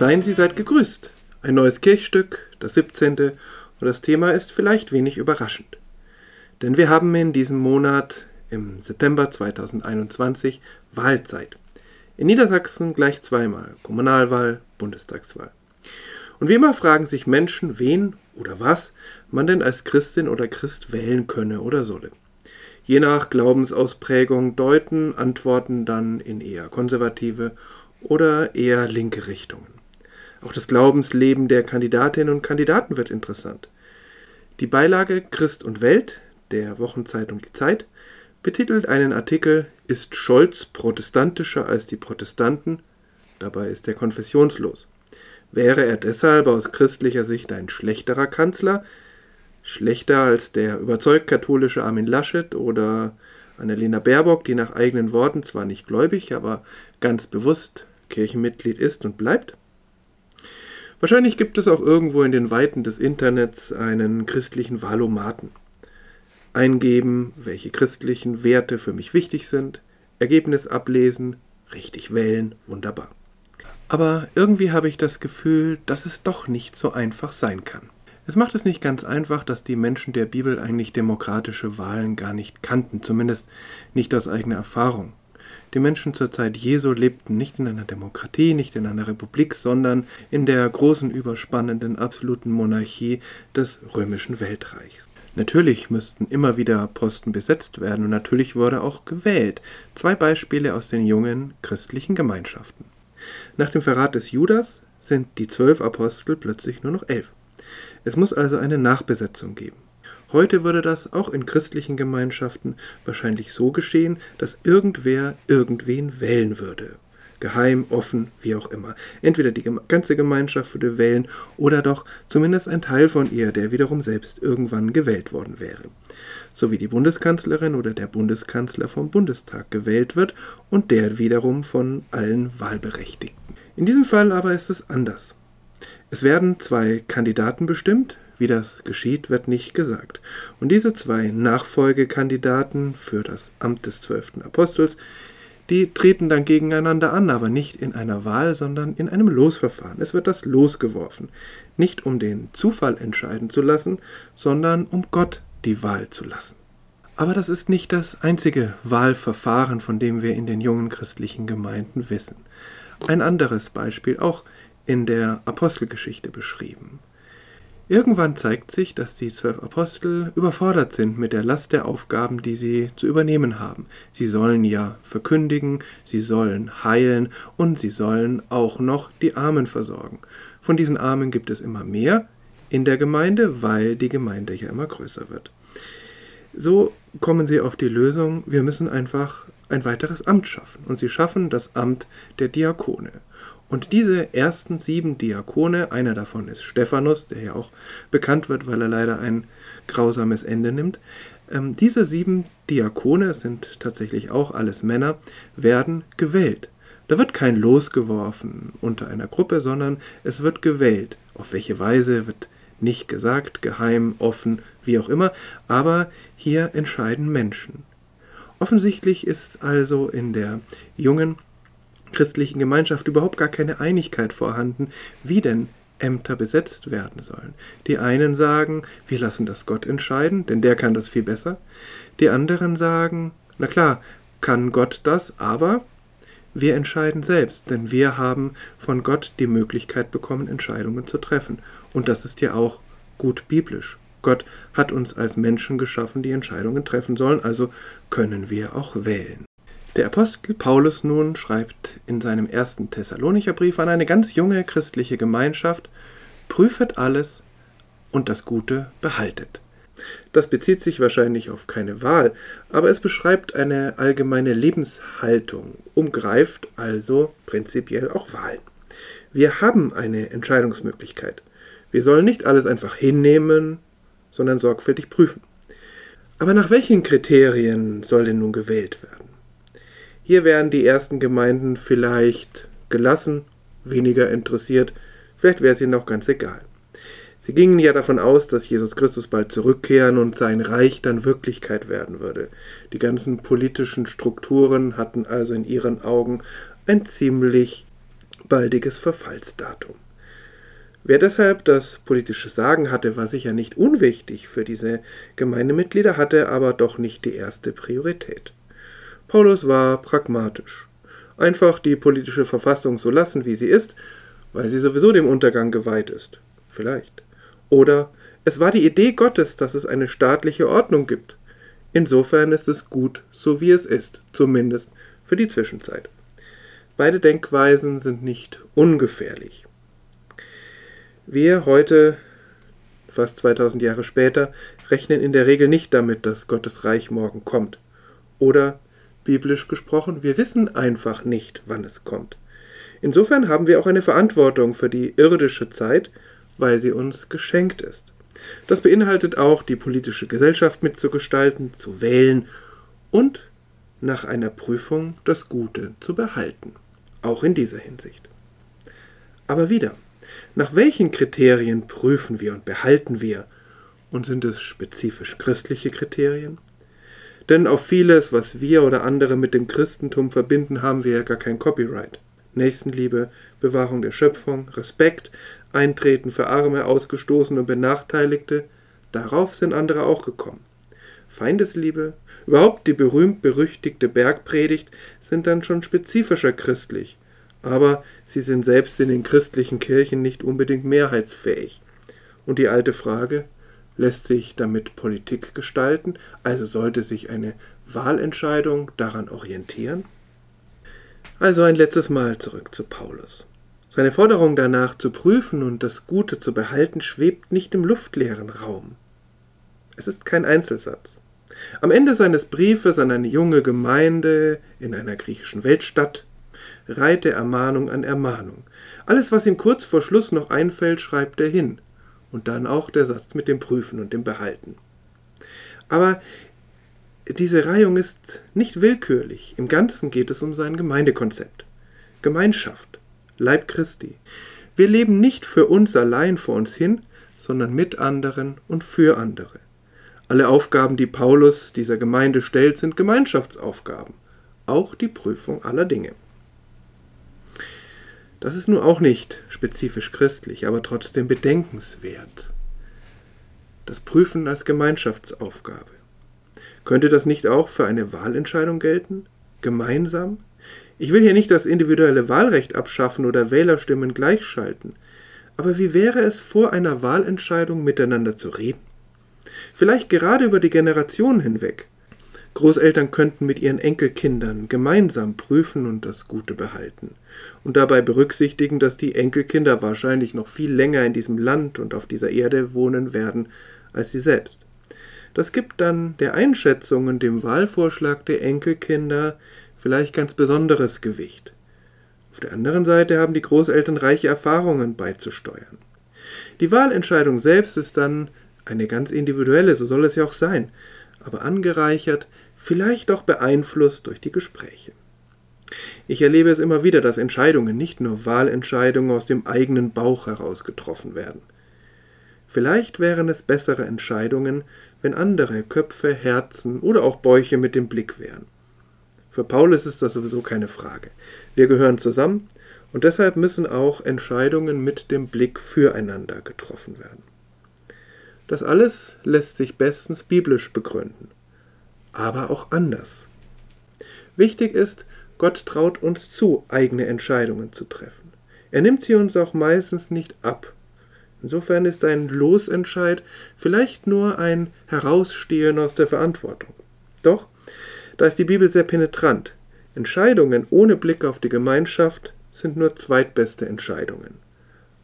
Seien Sie seid gegrüßt. Ein neues Kirchstück, das 17. und das Thema ist vielleicht wenig überraschend. Denn wir haben in diesem Monat im September 2021 Wahlzeit. In Niedersachsen gleich zweimal Kommunalwahl, Bundestagswahl. Und wie immer fragen sich Menschen, wen oder was man denn als Christin oder Christ wählen könne oder solle. Je nach Glaubensausprägung deuten Antworten dann in eher konservative oder eher linke Richtungen. Auch das Glaubensleben der Kandidatinnen und Kandidaten wird interessant. Die Beilage Christ und Welt der Wochenzeitung Die Zeit betitelt einen Artikel Ist Scholz protestantischer als die Protestanten? Dabei ist er konfessionslos. Wäre er deshalb aus christlicher Sicht ein schlechterer Kanzler? Schlechter als der überzeugt katholische Armin Laschet oder Annalena Baerbock, die nach eigenen Worten zwar nicht gläubig, aber ganz bewusst Kirchenmitglied ist und bleibt? Wahrscheinlich gibt es auch irgendwo in den Weiten des Internets einen christlichen Wahlomaten. Eingeben, welche christlichen Werte für mich wichtig sind, Ergebnis ablesen, richtig wählen, wunderbar. Aber irgendwie habe ich das Gefühl, dass es doch nicht so einfach sein kann. Es macht es nicht ganz einfach, dass die Menschen der Bibel eigentlich demokratische Wahlen gar nicht kannten, zumindest nicht aus eigener Erfahrung. Die Menschen zur Zeit Jesu lebten nicht in einer Demokratie, nicht in einer Republik, sondern in der großen, überspannenden, absoluten Monarchie des römischen Weltreichs. Natürlich müssten immer wieder Posten besetzt werden und natürlich wurde auch gewählt. Zwei Beispiele aus den jungen christlichen Gemeinschaften. Nach dem Verrat des Judas sind die zwölf Apostel plötzlich nur noch elf. Es muss also eine Nachbesetzung geben. Heute würde das auch in christlichen Gemeinschaften wahrscheinlich so geschehen, dass irgendwer irgendwen wählen würde. Geheim, offen, wie auch immer. Entweder die ganze Gemeinschaft würde wählen oder doch zumindest ein Teil von ihr, der wiederum selbst irgendwann gewählt worden wäre. So wie die Bundeskanzlerin oder der Bundeskanzler vom Bundestag gewählt wird und der wiederum von allen Wahlberechtigten. In diesem Fall aber ist es anders. Es werden zwei Kandidaten bestimmt, wie das geschieht, wird nicht gesagt. Und diese zwei Nachfolgekandidaten für das Amt des zwölften Apostels, die treten dann gegeneinander an, aber nicht in einer Wahl, sondern in einem Losverfahren. Es wird das Los geworfen, nicht um den Zufall entscheiden zu lassen, sondern um Gott die Wahl zu lassen. Aber das ist nicht das einzige Wahlverfahren, von dem wir in den jungen christlichen Gemeinden wissen. Ein anderes Beispiel, auch in der Apostelgeschichte beschrieben. Irgendwann zeigt sich, dass die zwölf Apostel überfordert sind mit der Last der Aufgaben, die sie zu übernehmen haben. Sie sollen ja verkündigen, sie sollen heilen und sie sollen auch noch die Armen versorgen. Von diesen Armen gibt es immer mehr in der Gemeinde, weil die Gemeinde ja immer größer wird. So kommen sie auf die Lösung, wir müssen einfach ein weiteres Amt schaffen. Und sie schaffen das Amt der Diakone. Und diese ersten sieben Diakone, einer davon ist Stephanus, der ja auch bekannt wird, weil er leider ein grausames Ende nimmt, ähm, diese sieben Diakone, es sind tatsächlich auch alles Männer, werden gewählt. Da wird kein Los geworfen unter einer Gruppe, sondern es wird gewählt. Auf welche Weise wird nicht gesagt, geheim, offen, wie auch immer, aber hier entscheiden Menschen. Offensichtlich ist also in der jungen christlichen Gemeinschaft überhaupt gar keine Einigkeit vorhanden, wie denn Ämter besetzt werden sollen. Die einen sagen, wir lassen das Gott entscheiden, denn der kann das viel besser. Die anderen sagen, na klar, kann Gott das, aber wir entscheiden selbst, denn wir haben von Gott die Möglichkeit bekommen, Entscheidungen zu treffen. Und das ist ja auch gut biblisch. Gott hat uns als Menschen geschaffen, die Entscheidungen treffen sollen, also können wir auch wählen. Der Apostel Paulus nun schreibt in seinem ersten Thessalonicher Brief an eine ganz junge christliche Gemeinschaft, prüfet alles und das Gute behaltet. Das bezieht sich wahrscheinlich auf keine Wahl, aber es beschreibt eine allgemeine Lebenshaltung, umgreift also prinzipiell auch Wahlen. Wir haben eine Entscheidungsmöglichkeit. Wir sollen nicht alles einfach hinnehmen, sondern sorgfältig prüfen. Aber nach welchen Kriterien soll denn nun gewählt werden? Hier wären die ersten Gemeinden vielleicht gelassen, weniger interessiert, vielleicht wäre es ihnen auch ganz egal. Sie gingen ja davon aus, dass Jesus Christus bald zurückkehren und sein Reich dann Wirklichkeit werden würde. Die ganzen politischen Strukturen hatten also in ihren Augen ein ziemlich baldiges Verfallsdatum. Wer deshalb das politische Sagen hatte, war sicher nicht unwichtig für diese Gemeindemitglieder, hatte aber doch nicht die erste Priorität. Paulus war pragmatisch. Einfach die politische Verfassung so lassen, wie sie ist, weil sie sowieso dem Untergang geweiht ist. Vielleicht. Oder es war die Idee Gottes, dass es eine staatliche Ordnung gibt. Insofern ist es gut, so wie es ist, zumindest für die Zwischenzeit. Beide Denkweisen sind nicht ungefährlich. Wir heute, fast 2000 Jahre später, rechnen in der Regel nicht damit, dass Gottes Reich morgen kommt. Oder, biblisch gesprochen, wir wissen einfach nicht, wann es kommt. Insofern haben wir auch eine Verantwortung für die irdische Zeit, weil sie uns geschenkt ist. Das beinhaltet auch, die politische Gesellschaft mitzugestalten, zu wählen und nach einer Prüfung das Gute zu behalten. Auch in dieser Hinsicht. Aber wieder, nach welchen Kriterien prüfen wir und behalten wir? Und sind es spezifisch christliche Kriterien? Denn auf vieles, was wir oder andere mit dem Christentum verbinden, haben wir ja gar kein Copyright. Nächstenliebe, Bewahrung der Schöpfung, Respekt, Eintreten für Arme, Ausgestoßene und Benachteiligte, darauf sind andere auch gekommen. Feindesliebe, überhaupt die berühmt-berüchtigte Bergpredigt sind dann schon spezifischer christlich, aber sie sind selbst in den christlichen Kirchen nicht unbedingt mehrheitsfähig. Und die alte Frage, lässt sich damit Politik gestalten, also sollte sich eine Wahlentscheidung daran orientieren? Also ein letztes Mal zurück zu Paulus. Seine Forderung danach zu prüfen und das Gute zu behalten schwebt nicht im luftleeren Raum. Es ist kein Einzelsatz. Am Ende seines Briefes an eine junge Gemeinde in einer griechischen Weltstadt reiht er Ermahnung an Ermahnung. Alles, was ihm kurz vor Schluss noch einfällt, schreibt er hin. Und dann auch der Satz mit dem Prüfen und dem Behalten. Aber diese Reihung ist nicht willkürlich. Im Ganzen geht es um sein Gemeindekonzept. Gemeinschaft. Leib Christi. Wir leben nicht für uns allein vor uns hin, sondern mit anderen und für andere. Alle Aufgaben, die Paulus dieser Gemeinde stellt, sind Gemeinschaftsaufgaben, auch die Prüfung aller Dinge. Das ist nun auch nicht spezifisch christlich, aber trotzdem bedenkenswert. Das Prüfen als Gemeinschaftsaufgabe. Könnte das nicht auch für eine Wahlentscheidung gelten? Gemeinsam? Ich will hier nicht das individuelle Wahlrecht abschaffen oder Wählerstimmen gleichschalten, aber wie wäre es vor einer Wahlentscheidung miteinander zu reden? Vielleicht gerade über die Generationen hinweg. Großeltern könnten mit ihren Enkelkindern gemeinsam prüfen und das Gute behalten und dabei berücksichtigen, dass die Enkelkinder wahrscheinlich noch viel länger in diesem Land und auf dieser Erde wohnen werden als sie selbst. Das gibt dann der Einschätzung und dem Wahlvorschlag der Enkelkinder vielleicht ganz besonderes Gewicht. Auf der anderen Seite haben die Großeltern reiche Erfahrungen beizusteuern. Die Wahlentscheidung selbst ist dann eine ganz individuelle, so soll es ja auch sein, aber angereichert, vielleicht auch beeinflusst durch die Gespräche. Ich erlebe es immer wieder, dass Entscheidungen, nicht nur Wahlentscheidungen aus dem eigenen Bauch heraus getroffen werden. Vielleicht wären es bessere Entscheidungen, wenn andere Köpfe, Herzen oder auch Bäuche mit dem Blick wären. Für Paulus ist das sowieso keine Frage. Wir gehören zusammen und deshalb müssen auch Entscheidungen mit dem Blick füreinander getroffen werden. Das alles lässt sich bestens biblisch begründen, aber auch anders. Wichtig ist, Gott traut uns zu, eigene Entscheidungen zu treffen. Er nimmt sie uns auch meistens nicht ab. Insofern ist ein Losentscheid vielleicht nur ein Herausstehen aus der Verantwortung. Doch da ist die Bibel sehr penetrant. Entscheidungen ohne Blick auf die Gemeinschaft sind nur zweitbeste Entscheidungen.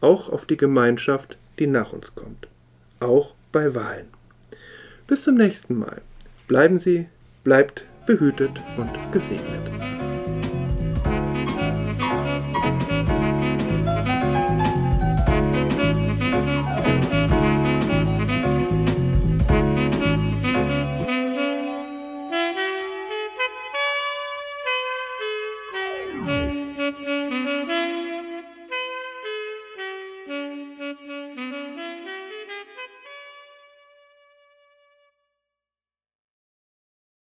Auch auf die Gemeinschaft, die nach uns kommt. Auch bei Wahlen. Bis zum nächsten Mal. Bleiben Sie, bleibt behütet und gesegnet.